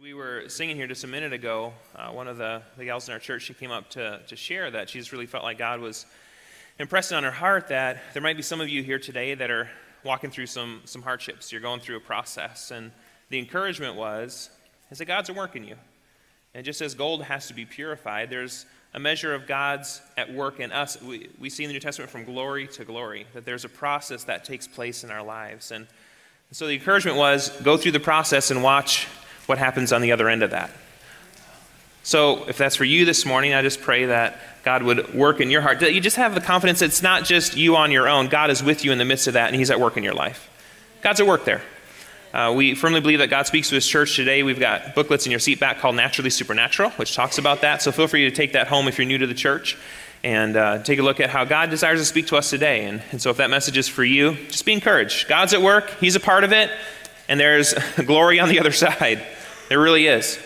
we were singing here just a minute ago, uh, one of the, the gals in our church, she came up to, to share that she just really felt like God was impressing on her heart that there might be some of you here today that are walking through some, some hardships. You're going through a process. And the encouragement was, is that God's at work in you. And just as gold has to be purified, there's a measure of God's at work in us. We, we see in the New Testament from glory to glory that there's a process that takes place in our lives. And so the encouragement was go through the process and watch what happens on the other end of that. So, if that's for you this morning, I just pray that God would work in your heart. That you just have the confidence it's not just you on your own. God is with you in the midst of that, and He's at work in your life. God's at work there. Uh, we firmly believe that God speaks to His church today. We've got booklets in your seat back called Naturally Supernatural, which talks about that. So, feel free to take that home if you're new to the church and uh, take a look at how God desires to speak to us today. And, and so, if that message is for you, just be encouraged. God's at work, He's a part of it, and there's glory on the other side. There really is.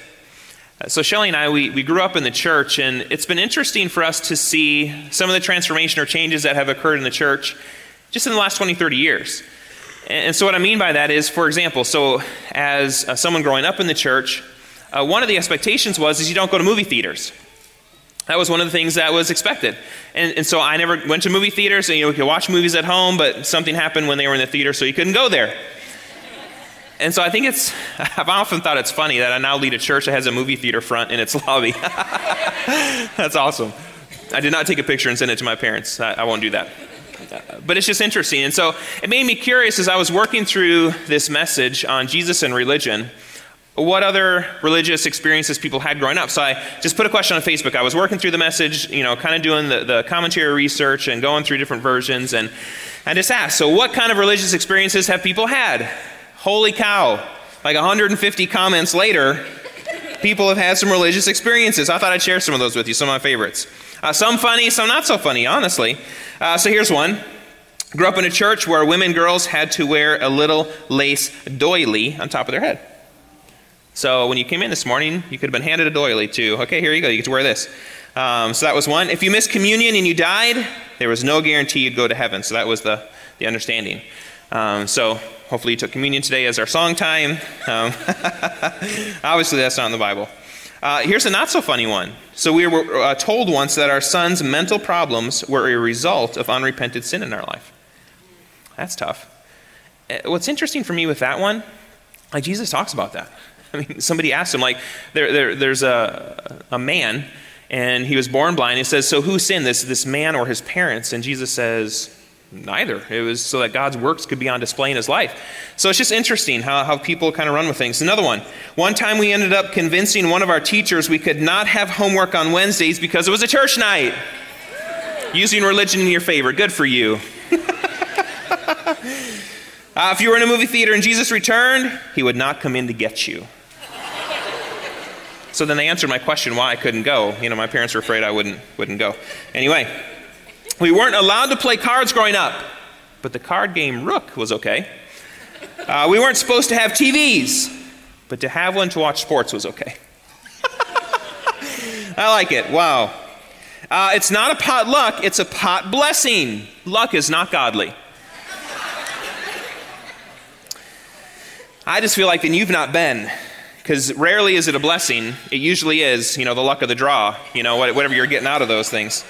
Uh, so, Shelly and I, we, we grew up in the church, and it's been interesting for us to see some of the transformation or changes that have occurred in the church just in the last 20, 30 years. And so, what I mean by that is, for example, so as uh, someone growing up in the church, uh, one of the expectations was is you don't go to movie theaters. That was one of the things that was expected. And, and so I never went to movie theaters, and you know, we could watch movies at home, but something happened when they were in the theater, so you couldn't go there. And so I think it's, I've often thought it's funny that I now lead a church that has a movie theater front in its lobby. That's awesome. I did not take a picture and send it to my parents. I, I won't do that. But it's just interesting. And so it made me curious as I was working through this message on Jesus and religion, what other religious experiences people had growing up. So I just put a question on Facebook. I was working through the message, you know, kind of doing the, the commentary research and going through different versions. And I just asked, so what kind of religious experiences have people had? Holy cow. Like 150 comments later, people have had some religious experiences. I thought I'd share some of those with you, some of my favorites. Uh, some funny, some not so funny, honestly. Uh, so here's one. Grew up in a church where women girls had to wear a little lace doily on top of their head. So when you came in this morning, you could have been handed a doily too. Okay, here you go. You get to wear this. Um, so that was one. If you missed communion and you died, there was no guarantee you'd go to heaven. So that was the, the understanding. Um, so hopefully you took communion today as our song time. Um, obviously, that's not in the Bible. Uh, here's a not so funny one. So we were uh, told once that our son's mental problems were a result of unrepented sin in our life. That's tough. Uh, what's interesting for me with that one, like Jesus talks about that. I mean, somebody asked him, like, there, there, there's a, a man, and he was born blind. He says, So who sinned, this, this man or his parents? And Jesus says, Neither. It was so that God's works could be on display in his life. So it's just interesting how, how people kind of run with things. Another one. One time we ended up convincing one of our teachers we could not have homework on Wednesdays because it was a church night. Using religion in your favor. Good for you. uh, if you were in a movie theater and Jesus returned, he would not come in to get you. So then they answered my question why I couldn't go. You know, my parents were afraid I wouldn't, wouldn't go. Anyway, we weren't allowed to play cards growing up, but the card game Rook was okay. Uh, we weren't supposed to have TVs, but to have one to watch sports was okay. I like it. Wow. Uh, it's not a pot luck, it's a pot blessing. Luck is not godly. I just feel like then you've not been. Because rarely is it a blessing. It usually is, you know, the luck of the draw, you know, whatever you're getting out of those things.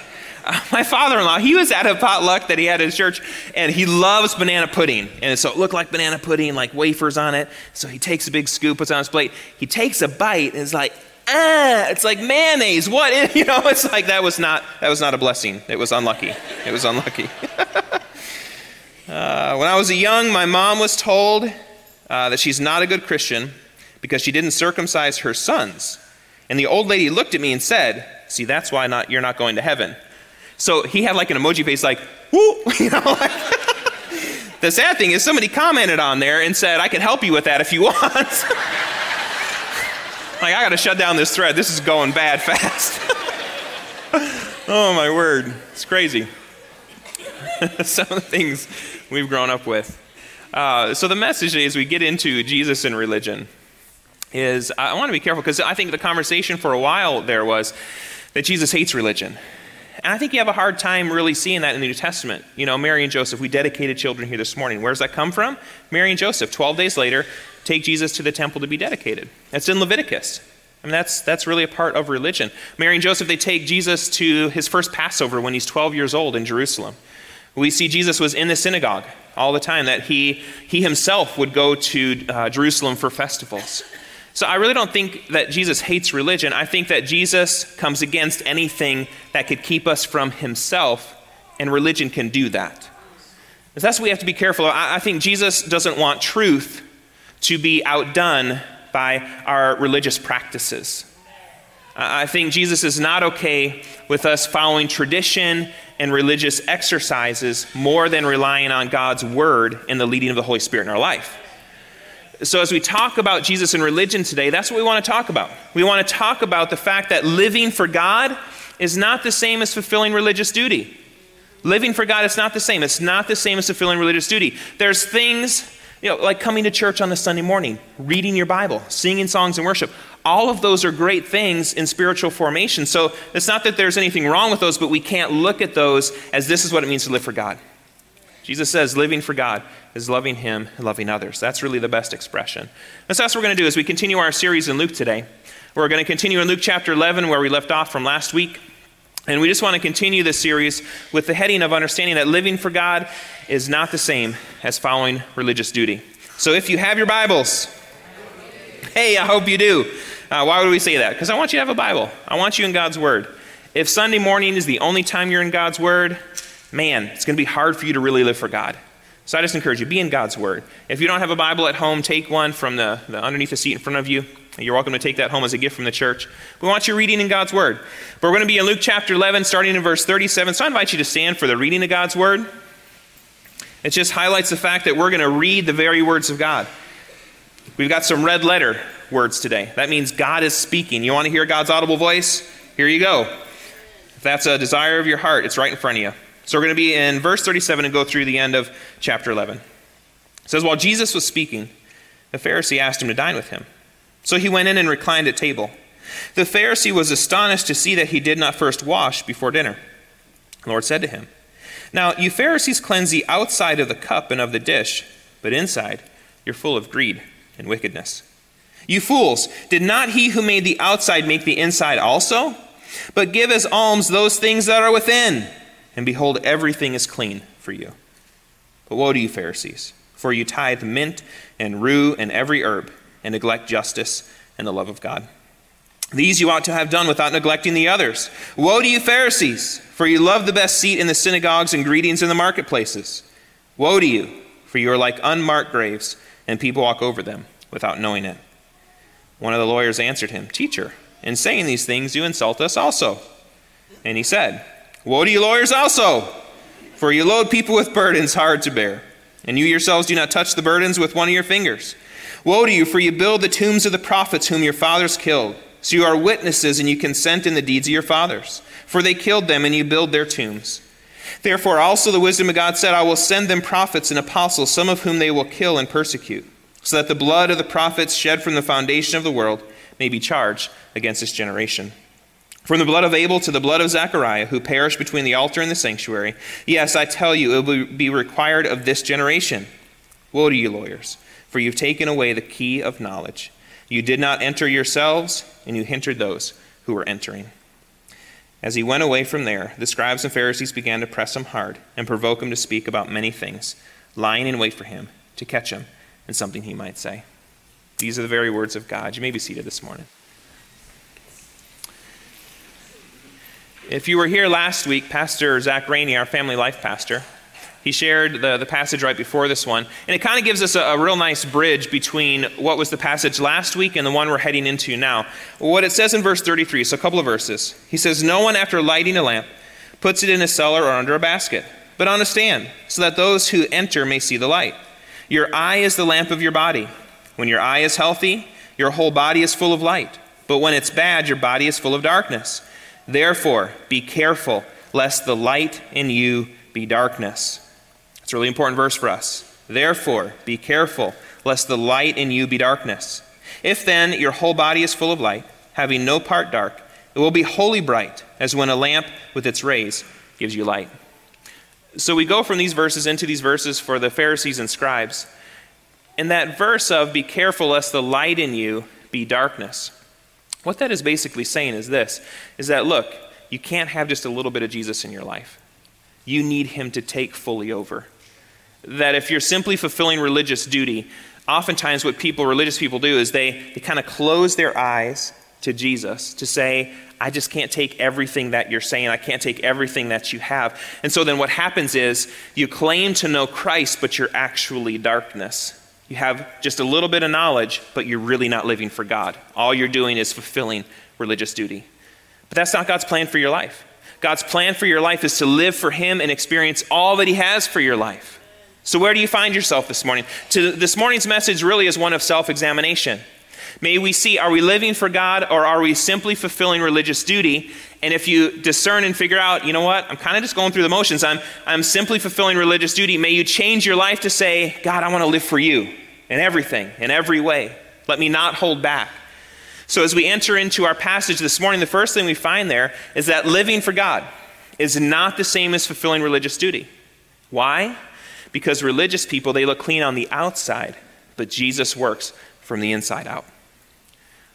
my father-in-law, he was at a potluck that he had at his church, and he loves banana pudding. And so it looked like banana pudding, like wafers on it. So he takes a big scoop, puts on his plate. He takes a bite, and is like, ah, it's like mayonnaise. What? Is, you know, it's like that was not that was not a blessing. It was unlucky. It was unlucky. uh, when I was young, my mom was told uh, that she's not a good Christian because she didn't circumcise her sons. And the old lady looked at me and said, "See, that's why not, you're not going to heaven." So he had like an emoji face, like, whoo, you know. Like, the sad thing is, somebody commented on there and said, I can help you with that if you want. like, I got to shut down this thread. This is going bad fast. oh, my word. It's crazy. Some of the things we've grown up with. Uh, so, the message as we get into Jesus and religion is I want to be careful because I think the conversation for a while there was that Jesus hates religion. And I think you have a hard time really seeing that in the New Testament. You know, Mary and Joseph, we dedicated children here this morning. Where does that come from? Mary and Joseph. 12 days later, take Jesus to the temple to be dedicated. That's in Leviticus. I mean, that's, that's really a part of religion. Mary and Joseph, they take Jesus to his first Passover when he's 12 years old in Jerusalem. We see Jesus was in the synagogue all the time, that he, he himself would go to uh, Jerusalem for festivals. So I really don't think that Jesus hates religion. I think that Jesus comes against anything that could keep us from himself, and religion can do that. That's what we have to be careful of. I, I think Jesus doesn't want truth to be outdone by our religious practices. I think Jesus is not okay with us following tradition and religious exercises more than relying on God's word and the leading of the Holy Spirit in our life. So, as we talk about Jesus and religion today, that's what we want to talk about. We want to talk about the fact that living for God is not the same as fulfilling religious duty. Living for God is not the same. It's not the same as fulfilling religious duty. There's things, you know, like coming to church on a Sunday morning, reading your Bible, singing songs and worship. All of those are great things in spiritual formation. So it's not that there's anything wrong with those, but we can't look at those as this is what it means to live for God. Jesus says living for God is loving Him and loving others. That's really the best expression. And so that's what we're going to do as we continue our series in Luke today. We're going to continue in Luke chapter 11, where we left off from last week. And we just want to continue this series with the heading of understanding that living for God is not the same as following religious duty. So if you have your Bibles, hey, I hope you do. Uh, why would we say that? Because I want you to have a Bible. I want you in God's Word. If Sunday morning is the only time you're in God's Word, man, it's going to be hard for you to really live for God. So I just encourage you, be in God's Word. If you don't have a Bible at home, take one from the, the underneath the seat in front of you. You're welcome to take that home as a gift from the church. We want you reading in God's Word. But we're going to be in Luke chapter 11, starting in verse 37. So I invite you to stand for the reading of God's Word. It just highlights the fact that we're going to read the very words of God. We've got some red letter words today. That means God is speaking. You want to hear God's audible voice? Here you go. If that's a desire of your heart, it's right in front of you. So we're going to be in verse 37 and go through the end of chapter 11. It says, While Jesus was speaking, the Pharisee asked him to dine with him. So he went in and reclined at table. The Pharisee was astonished to see that he did not first wash before dinner. The Lord said to him, Now you Pharisees cleanse the outside of the cup and of the dish, but inside you're full of greed and wickedness. You fools, did not he who made the outside make the inside also? But give as alms those things that are within and behold, everything is clean for you. But woe to you, Pharisees, for you tithe mint and rue and every herb, and neglect justice and the love of God. These you ought to have done without neglecting the others. Woe to you, Pharisees, for you love the best seat in the synagogues and greetings in the marketplaces. Woe to you, for you are like unmarked graves, and people walk over them without knowing it. One of the lawyers answered him, Teacher, in saying these things you insult us also. And he said, Woe to you, lawyers, also, for you load people with burdens hard to bear, and you yourselves do not touch the burdens with one of your fingers. Woe to you, for you build the tombs of the prophets whom your fathers killed. So you are witnesses, and you consent in the deeds of your fathers. For they killed them, and you build their tombs. Therefore, also the wisdom of God said, I will send them prophets and apostles, some of whom they will kill and persecute, so that the blood of the prophets shed from the foundation of the world may be charged against this generation. From the blood of Abel to the blood of Zechariah, who perished between the altar and the sanctuary, yes, I tell you, it will be required of this generation. Woe to you, lawyers, for you've taken away the key of knowledge. You did not enter yourselves, and you hindered those who were entering. As he went away from there, the scribes and Pharisees began to press him hard and provoke him to speak about many things, lying in wait for him to catch him in something he might say. These are the very words of God. You may be seated this morning. If you were here last week, Pastor Zach Rainey, our family life pastor, he shared the, the passage right before this one. And it kind of gives us a, a, real nice bridge between what was the passage last week and the one we're heading into now. What it says in verse 33, so a couple of verses. He says, No one, after lighting a lamp, puts it in a cellar or under a basket, but on a stand, so that those who enter may see the light. Your eye is the lamp of your body. When your eye is healthy, your whole body is full of light. But when it's bad, your body is full of darkness. Therefore, be careful lest the light in you be darkness. It's a really important verse for us. Therefore, be careful lest the light in you be darkness. If then your whole body is full of light, having no part dark, it will be wholly bright, as when a lamp with its rays gives you light. So we go from these verses into these verses for the Pharisees and scribes. in that verse of be careful lest the light in you be darkness, what that is basically saying is this is that look, you can't have just a little bit of Jesus in your life. You need him to take fully over. That if you're simply fulfilling religious duty, oftentimes what people, religious people do is they, they kind of close their eyes to Jesus to say, I just can't take everything that you're saying. I can't take everything that you have. And so then what happens is you claim to know Christ, but you're actually darkness. You have just a little bit of knowledge, but you're really not living for God. All you're doing is fulfilling religious duty. But that's not God's plan for your life. God's plan for your life is to live for Him and experience all that He has for your life. So, where do you find yourself this morning? To, this morning's message really is one of self examination. May we see are we living for God or are we simply fulfilling religious duty? And if you discern and figure out, you know what, I'm kind of just going through the motions, I'm, I'm simply fulfilling religious duty, may you change your life to say, God, I want to live for you in everything, in every way. Let me not hold back. So, as we enter into our passage this morning, the first thing we find there is that living for God is not the same as fulfilling religious duty. Why? Because religious people, they look clean on the outside, but Jesus works from the inside out.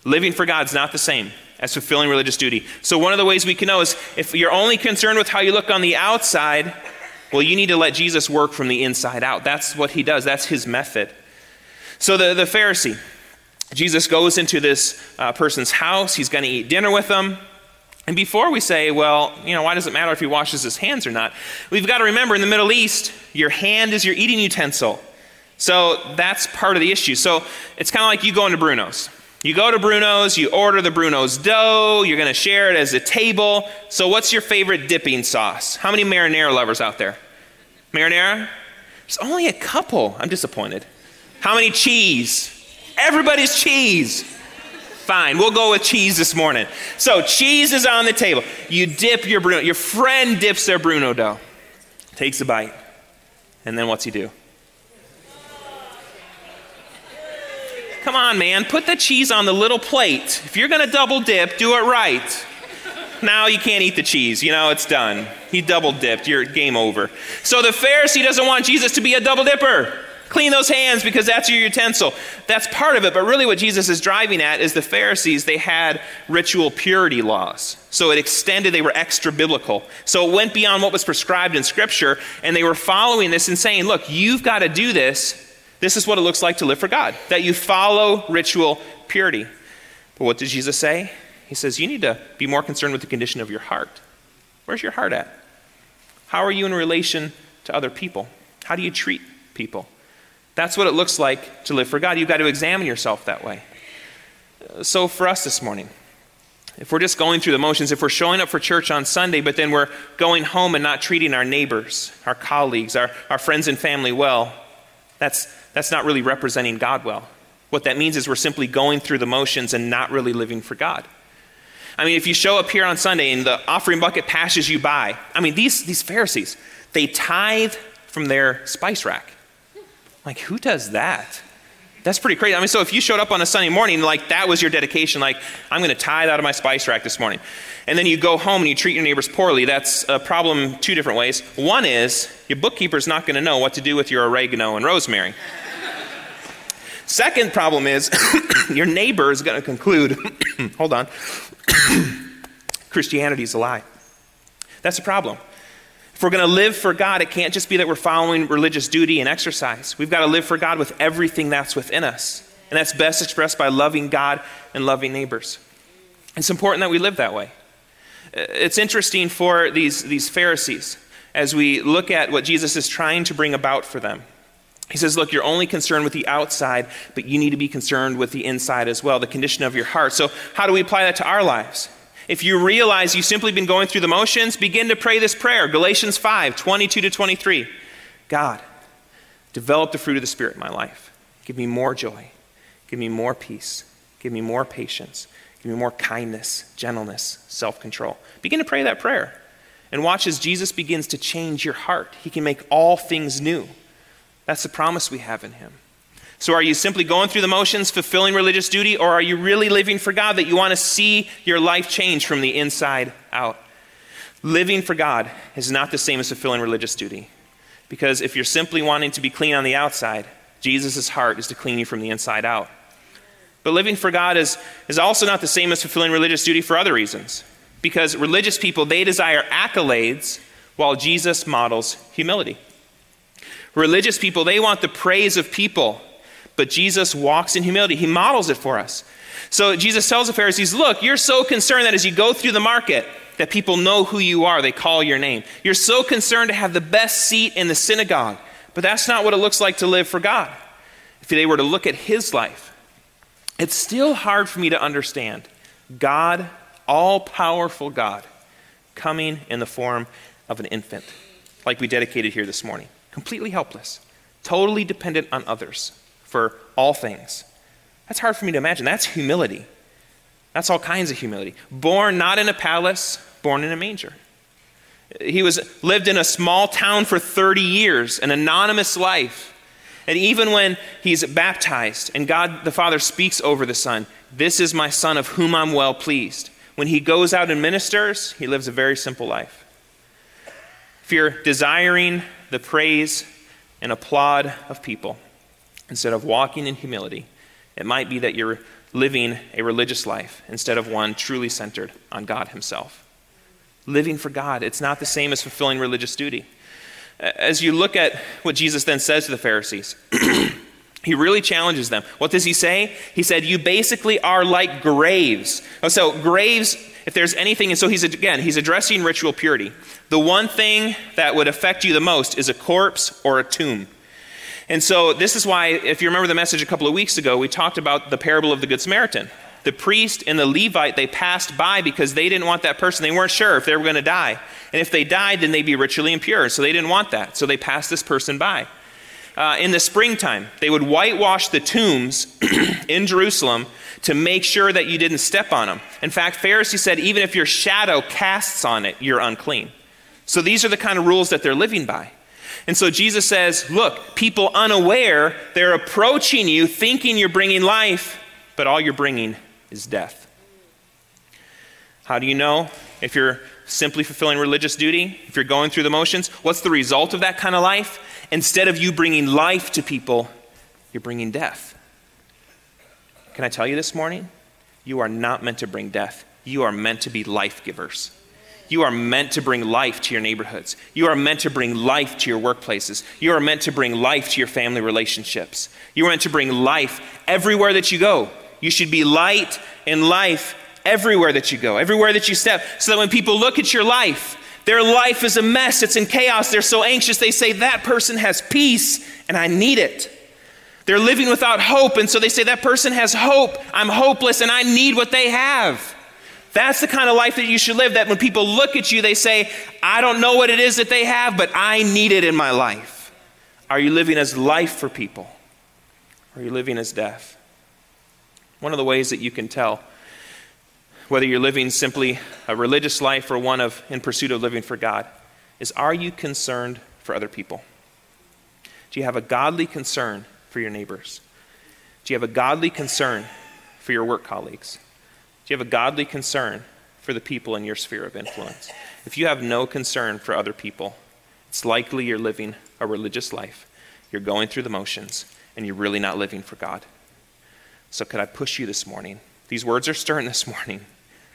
Living for God is not the same as fulfilling religious duty. So, one of the ways we can know is if you're only concerned with how you look on the outside, well, you need to let Jesus work from the inside out. That's what he does, that's his method. So, the, the Pharisee, Jesus goes into this uh, person's house, he's going to eat dinner with them. And before we say, well, you know, why does it matter if he washes his hands or not? We've got to remember in the Middle East, your hand is your eating utensil. So that's part of the issue. So it's kind of like you go into Bruno's. You go to Bruno's, you order the Bruno's dough, you're going to share it as a table. So, what's your favorite dipping sauce? How many marinara lovers out there? Marinara? There's only a couple. I'm disappointed. How many cheese? Everybody's cheese. Fine, we'll go with cheese this morning. So, cheese is on the table. You dip your Bruno, your friend dips their Bruno dough, takes a bite, and then what's he do? Come on, man, put the cheese on the little plate. If you're going to double dip, do it right. Now you can't eat the cheese. You know, it's done. He double dipped. You're game over. So the Pharisee doesn't want Jesus to be a double dipper. Clean those hands because that's your utensil. That's part of it, but really what Jesus is driving at is the Pharisees, they had ritual purity laws. So it extended, they were extra biblical. So it went beyond what was prescribed in Scripture, and they were following this and saying, look, you've got to do this this is what it looks like to live for God, that you follow ritual purity. But what does Jesus say? He says, You need to be more concerned with the condition of your heart. Where's your heart at? How are you in relation to other people? How do you treat people? That's what it looks like to live for God. You've got to examine yourself that way. So, for us this morning, if we're just going through the motions, if we're showing up for church on Sunday, but then we're going home and not treating our neighbors, our colleagues, our, our friends and family well, that's, that's not really representing God well. What that means is we're simply going through the motions and not really living for God. I mean, if you show up here on Sunday and the offering bucket passes you by, I mean, these, these Pharisees, they tithe from their spice rack. Like, who does that? That's pretty crazy. I mean, so if you showed up on a Sunday morning, like that was your dedication, like, I'm going to tithe out of my spice rack this morning. And then you go home and you treat your neighbors poorly, that's a problem two different ways. One is your bookkeeper's not going to know what to do with your oregano and rosemary. Second problem is your neighbor is going to conclude, hold on, Christianity is a lie. That's a problem. If we're going to live for God, it can't just be that we're following religious duty and exercise. We've got to live for God with everything that's within us. And that's best expressed by loving God and loving neighbors. It's important that we live that way. It's interesting for these, these Pharisees as we look at what Jesus is trying to bring about for them. He says, Look, you're only concerned with the outside, but you need to be concerned with the inside as well, the condition of your heart. So, how do we apply that to our lives? If you realize you've simply been going through the motions, begin to pray this prayer Galatians 5 22 to 23. God, develop the fruit of the Spirit in my life. Give me more joy. Give me more peace. Give me more patience. Give me more kindness, gentleness, self control. Begin to pray that prayer. And watch as Jesus begins to change your heart. He can make all things new. That's the promise we have in Him. So, are you simply going through the motions, fulfilling religious duty, or are you really living for God that you want to see your life change from the inside out? Living for God is not the same as fulfilling religious duty. Because if you're simply wanting to be clean on the outside, Jesus' heart is to clean you from the inside out. But living for God is, is also not the same as fulfilling religious duty for other reasons. Because religious people, they desire accolades while Jesus models humility. Religious people, they want the praise of people, but Jesus walks in humility. He models it for us. So Jesus tells the Pharisees, Look, you're so concerned that as you go through the market, that people know who you are, they call your name. You're so concerned to have the best seat in the synagogue, but that's not what it looks like to live for God. If they were to look at his life, it's still hard for me to understand God, all powerful God, coming in the form of an infant, like we dedicated here this morning. Completely helpless, totally dependent on others for all things. That's hard for me to imagine. That's humility. That's all kinds of humility. Born not in a palace, born in a manger. He was lived in a small town for 30 years, an anonymous life. And even when he's baptized and God the Father speaks over the Son, this is my Son of whom I'm well pleased. When he goes out and ministers, he lives a very simple life. If you're desiring the praise and applaud of people instead of walking in humility, it might be that you're living a religious life instead of one truly centered on God Himself. Living for God, it's not the same as fulfilling religious duty. As you look at what Jesus then says to the Pharisees, he really challenges them. What does he say? He said, You basically are like graves. Oh, so, graves, if there's anything, and so he's, again, he's addressing ritual purity. The one thing that would affect you the most is a corpse or a tomb. And so, this is why, if you remember the message a couple of weeks ago, we talked about the parable of the Good Samaritan. The priest and the Levite, they passed by because they didn't want that person. They weren't sure if they were going to die. And if they died, then they'd be ritually impure. So they didn't want that. So they passed this person by. Uh, in the springtime, they would whitewash the tombs in Jerusalem to make sure that you didn't step on them. In fact, Pharisees said even if your shadow casts on it, you're unclean. So these are the kind of rules that they're living by. And so Jesus says, Look, people unaware, they're approaching you thinking you're bringing life, but all you're bringing is death. How do you know if you're simply fulfilling religious duty, if you're going through the motions? What's the result of that kind of life? Instead of you bringing life to people, you're bringing death. Can I tell you this morning? You are not meant to bring death, you are meant to be life givers. You are meant to bring life to your neighborhoods. You are meant to bring life to your workplaces. You are meant to bring life to your family relationships. You are meant to bring life everywhere that you go. You should be light and life everywhere that you go, everywhere that you step, so that when people look at your life, their life is a mess, it's in chaos, they're so anxious, they say, That person has peace and I need it. They're living without hope, and so they say, That person has hope, I'm hopeless, and I need what they have. That's the kind of life that you should live. That when people look at you, they say, I don't know what it is that they have, but I need it in my life. Are you living as life for people? Or are you living as death? One of the ways that you can tell whether you're living simply a religious life or one of in pursuit of living for God is are you concerned for other people? Do you have a godly concern for your neighbors? Do you have a godly concern for your work colleagues? You have a godly concern for the people in your sphere of influence? If you have no concern for other people, it's likely you're living a religious life. You're going through the motions, and you're really not living for God. So, could I push you this morning? These words are stern this morning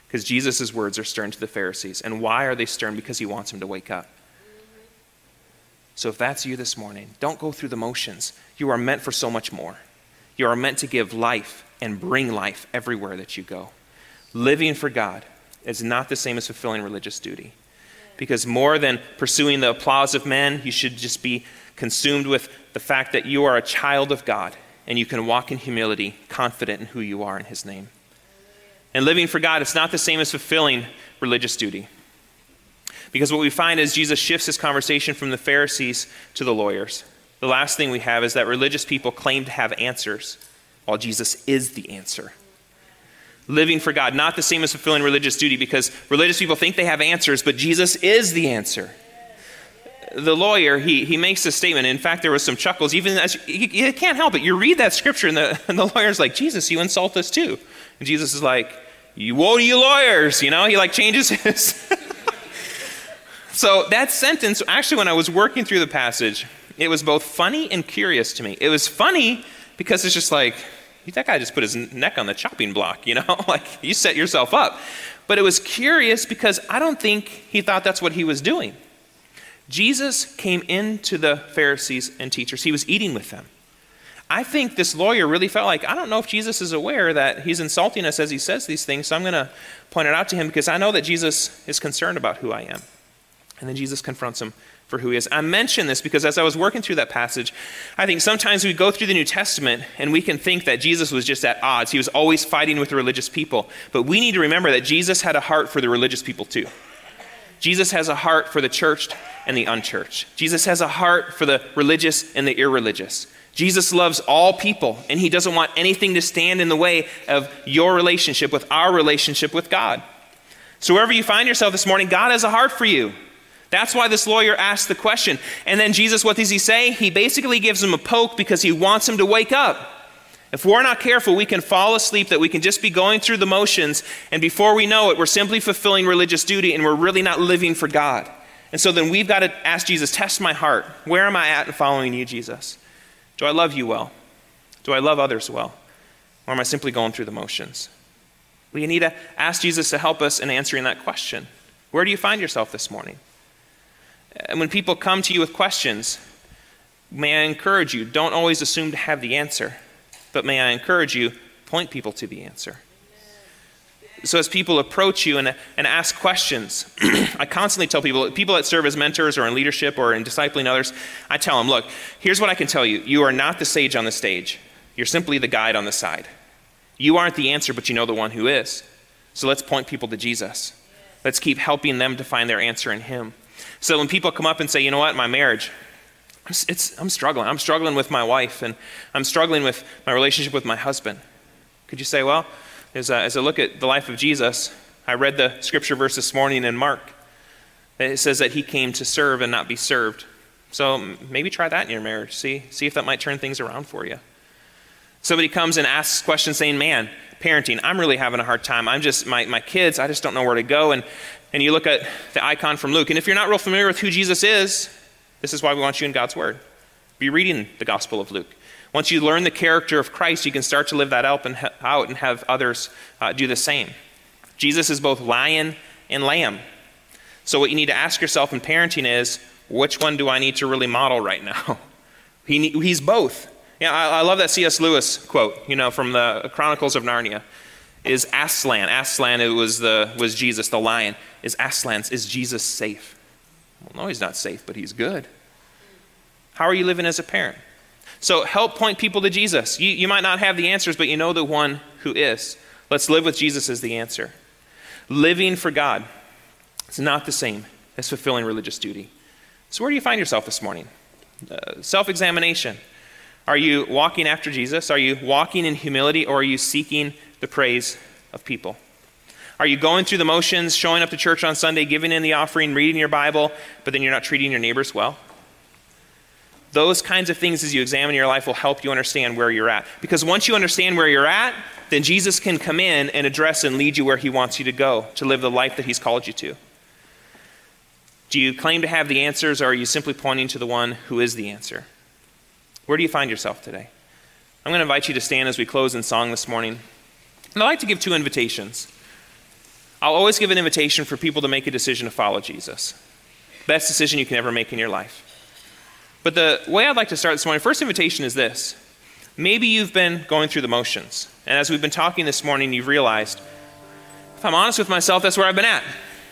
because Jesus' words are stern to the Pharisees. And why are they stern? Because he wants them to wake up. So, if that's you this morning, don't go through the motions. You are meant for so much more. You are meant to give life and bring life everywhere that you go living for God is not the same as fulfilling religious duty. Because more than pursuing the applause of men, you should just be consumed with the fact that you are a child of God and you can walk in humility, confident in who you are in His name. And living for God, it's not the same as fulfilling religious duty. Because what we find is Jesus shifts his conversation from the Pharisees to the lawyers. The last thing we have is that religious people claim to have answers, while Jesus is the answer living for God, not the same as fulfilling religious duty because religious people think they have answers, but Jesus is the answer. The lawyer, he, he makes a statement. In fact, there was some chuckles. Even as you, you can't help it. You read that scripture, and the, and the lawyer's like, Jesus, you insult us too. And Jesus is like, you, woe to you lawyers. You know, he like changes his. so that sentence, actually, when I was working through the passage, it was both funny and curious to me. It was funny because it's just like, that guy just put his neck on the chopping block, you know? like, you set yourself up. But it was curious because I don't think he thought that's what he was doing. Jesus came into the Pharisees and teachers, he was eating with them. I think this lawyer really felt like, I don't know if Jesus is aware that he's insulting us as he says these things, so I'm going to point it out to him because I know that Jesus is concerned about who I am. And then Jesus confronts him for who he is. I mention this because as I was working through that passage, I think sometimes we go through the New Testament and we can think that Jesus was just at odds. He was always fighting with the religious people. But we need to remember that Jesus had a heart for the religious people too. Jesus has a heart for the church and the unchurched. Jesus has a heart for the religious and the irreligious. Jesus loves all people, and he doesn't want anything to stand in the way of your relationship with our relationship with God. So, wherever you find yourself this morning, God has a heart for you. That's why this lawyer asked the question. And then Jesus, what does he say? He basically gives him a poke because he wants him to wake up. If we're not careful, we can fall asleep, that we can just be going through the motions, and before we know it, we're simply fulfilling religious duty and we're really not living for God. And so then we've got to ask Jesus, test my heart. Where am I at in following you, Jesus? Do I love you well? Do I love others well? Or am I simply going through the motions? We need to ask Jesus to help us in answering that question. Where do you find yourself this morning? And when people come to you with questions, may I encourage you, don't always assume to have the answer, but may I encourage you, point people to the answer. So, as people approach you and, and ask questions, I constantly tell people, people that serve as mentors or in leadership or in discipling others, I tell them, look, here's what I can tell you. You are not the sage on the stage, you're simply the guide on the side. You aren't the answer, but you know the one who is. So, let's point people to Jesus. Let's keep helping them to find their answer in Him. So when people come up and say, you know what, my marriage, it's, I'm struggling. I'm struggling with my wife, and I'm struggling with my relationship with my husband. Could you say, well, as as I look at the life of Jesus, I read the scripture verse this morning in Mark. It says that he came to serve and not be served. So maybe try that in your marriage. See, see if that might turn things around for you. Somebody comes and asks questions saying, Man, parenting, I'm really having a hard time. I'm just, my, my kids, I just don't know where to go. And and you look at the icon from Luke. And if you're not real familiar with who Jesus is, this is why we want you in God's Word. Be reading the Gospel of Luke. Once you learn the character of Christ, you can start to live that out and, out and have others uh, do the same. Jesus is both lion and lamb. So, what you need to ask yourself in parenting is which one do I need to really model right now? he, he's both. Yeah, I, I love that C.S. Lewis quote, you know, from the Chronicles of Narnia is Aslan. Aslan it was, the, was Jesus, the lion. Is Aslan, is Jesus safe? Well, no, he's not safe, but he's good. How are you living as a parent? So help point people to Jesus. You, you might not have the answers, but you know the one who is. Let's live with Jesus as the answer. Living for God is not the same as fulfilling religious duty. So, where do you find yourself this morning? Uh, Self examination. Are you walking after Jesus? Are you walking in humility, or are you seeking the praise of people? Are you going through the motions, showing up to church on Sunday, giving in the offering, reading your Bible, but then you're not treating your neighbors well? Those kinds of things, as you examine your life, will help you understand where you're at. Because once you understand where you're at, then Jesus can come in and address and lead you where He wants you to go to live the life that He's called you to. Do you claim to have the answers, or are you simply pointing to the one who is the answer? Where do you find yourself today? I'm going to invite you to stand as we close in song this morning. And I'd like to give two invitations. I'll always give an invitation for people to make a decision to follow Jesus. Best decision you can ever make in your life. But the way I'd like to start this morning, first invitation is this. Maybe you've been going through the motions. And as we've been talking this morning, you've realized, if I'm honest with myself, that's where I've been at.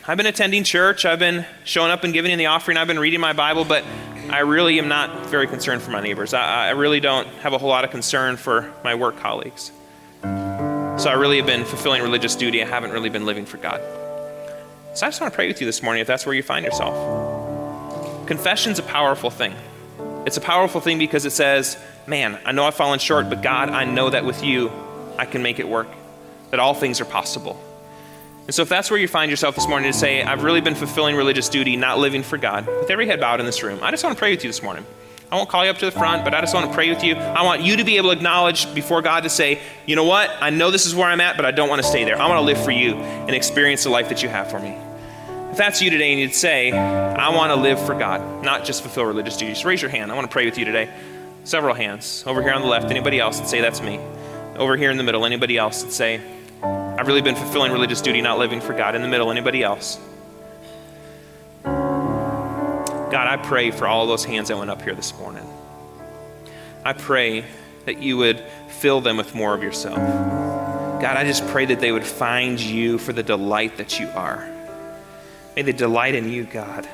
I've been attending church, I've been showing up and giving in the offering, I've been reading my Bible, but I really am not very concerned for my neighbors. I, I really don't have a whole lot of concern for my work colleagues. So I really have been fulfilling religious duty. I haven't really been living for God. So I just want to pray with you this morning if that's where you find yourself. Confession's a powerful thing. It's a powerful thing because it says, man, I know I've fallen short, but God, I know that with you, I can make it work, that all things are possible. And so, if that's where you find yourself this morning to say, I've really been fulfilling religious duty, not living for God, with every head bowed in this room, I just want to pray with you this morning. I won't call you up to the front, but I just want to pray with you. I want you to be able to acknowledge before God to say, you know what? I know this is where I'm at, but I don't want to stay there. I want to live for you and experience the life that you have for me. If that's you today and you'd say, I want to live for God, not just fulfill religious duties, raise your hand. I want to pray with you today. Several hands. Over here on the left, anybody else that say, That's me. Over here in the middle, anybody else that say, I've really been fulfilling religious duty, not living for God. In the middle, anybody else? God, I pray for all those hands that went up here this morning. I pray that you would fill them with more of yourself. God, I just pray that they would find you for the delight that you are. May they delight in you, God.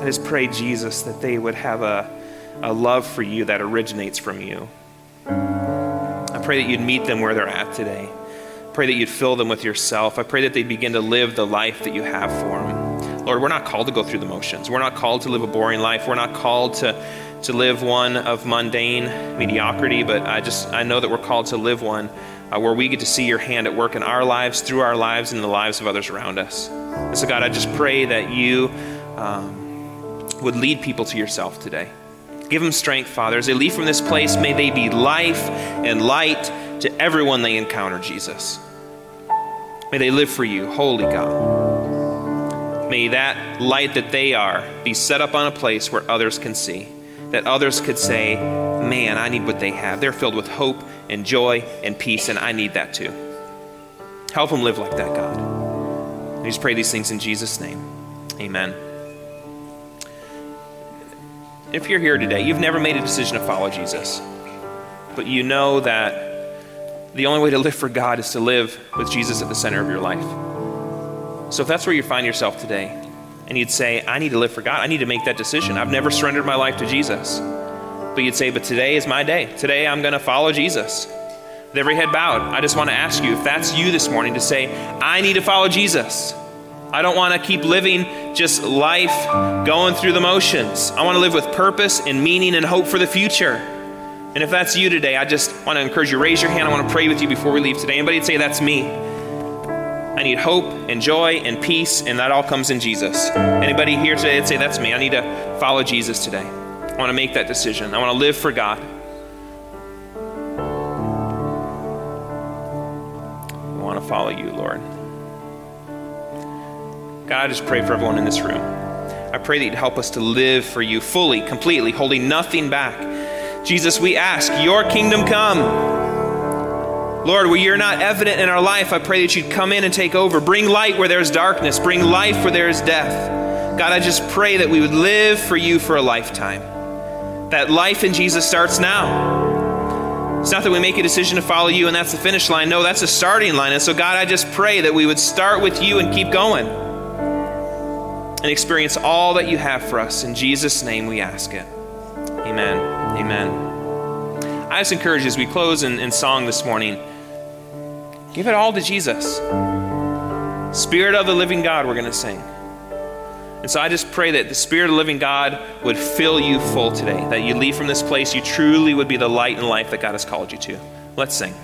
I just pray, Jesus, that they would have a, a love for you that originates from you. Pray that you'd meet them where they're at today. Pray that you'd fill them with yourself. I pray that they begin to live the life that you have for them. Lord, we're not called to go through the motions. We're not called to live a boring life. We're not called to, to live one of mundane mediocrity, but I just I know that we're called to live one uh, where we get to see your hand at work in our lives, through our lives, and the lives of others around us. And so, God, I just pray that you um, would lead people to yourself today. Give them strength, Father. As they leave from this place, may they be life and light to everyone they encounter, Jesus. May they live for you, holy God. May that light that they are be set up on a place where others can see, that others could say, Man, I need what they have. They're filled with hope and joy and peace, and I need that too. Help them live like that, God. We just pray these things in Jesus' name. Amen. If you're here today, you've never made a decision to follow Jesus, but you know that the only way to live for God is to live with Jesus at the center of your life. So if that's where you find yourself today, and you'd say, I need to live for God, I need to make that decision. I've never surrendered my life to Jesus. But you'd say, But today is my day. Today I'm going to follow Jesus. With every head bowed, I just want to ask you if that's you this morning to say, I need to follow Jesus. I don't want to keep living just life going through the motions. I want to live with purpose and meaning and hope for the future. And if that's you today, I just want to encourage you raise your hand. I want to pray with you before we leave today. Anybody say that's me? I need hope and joy and peace, and that all comes in Jesus. Anybody here today that say that's me? I need to follow Jesus today. I want to make that decision. I want to live for God. I want to follow you, Lord. God, I just pray for everyone in this room. I pray that you'd help us to live for you fully, completely, holding nothing back. Jesus, we ask, your kingdom come. Lord, where you're not evident in our life, I pray that you'd come in and take over. Bring light where there's darkness, bring life where there is death. God, I just pray that we would live for you for a lifetime. That life in Jesus starts now. It's not that we make a decision to follow you and that's the finish line. No, that's a starting line. And so, God, I just pray that we would start with you and keep going and experience all that you have for us. In Jesus' name we ask it. Amen. Amen. I just encourage you as we close in, in song this morning, give it all to Jesus. Spirit of the living God, we're going to sing. And so I just pray that the Spirit of the living God would fill you full today, that you leave from this place, you truly would be the light and life that God has called you to. Let's sing.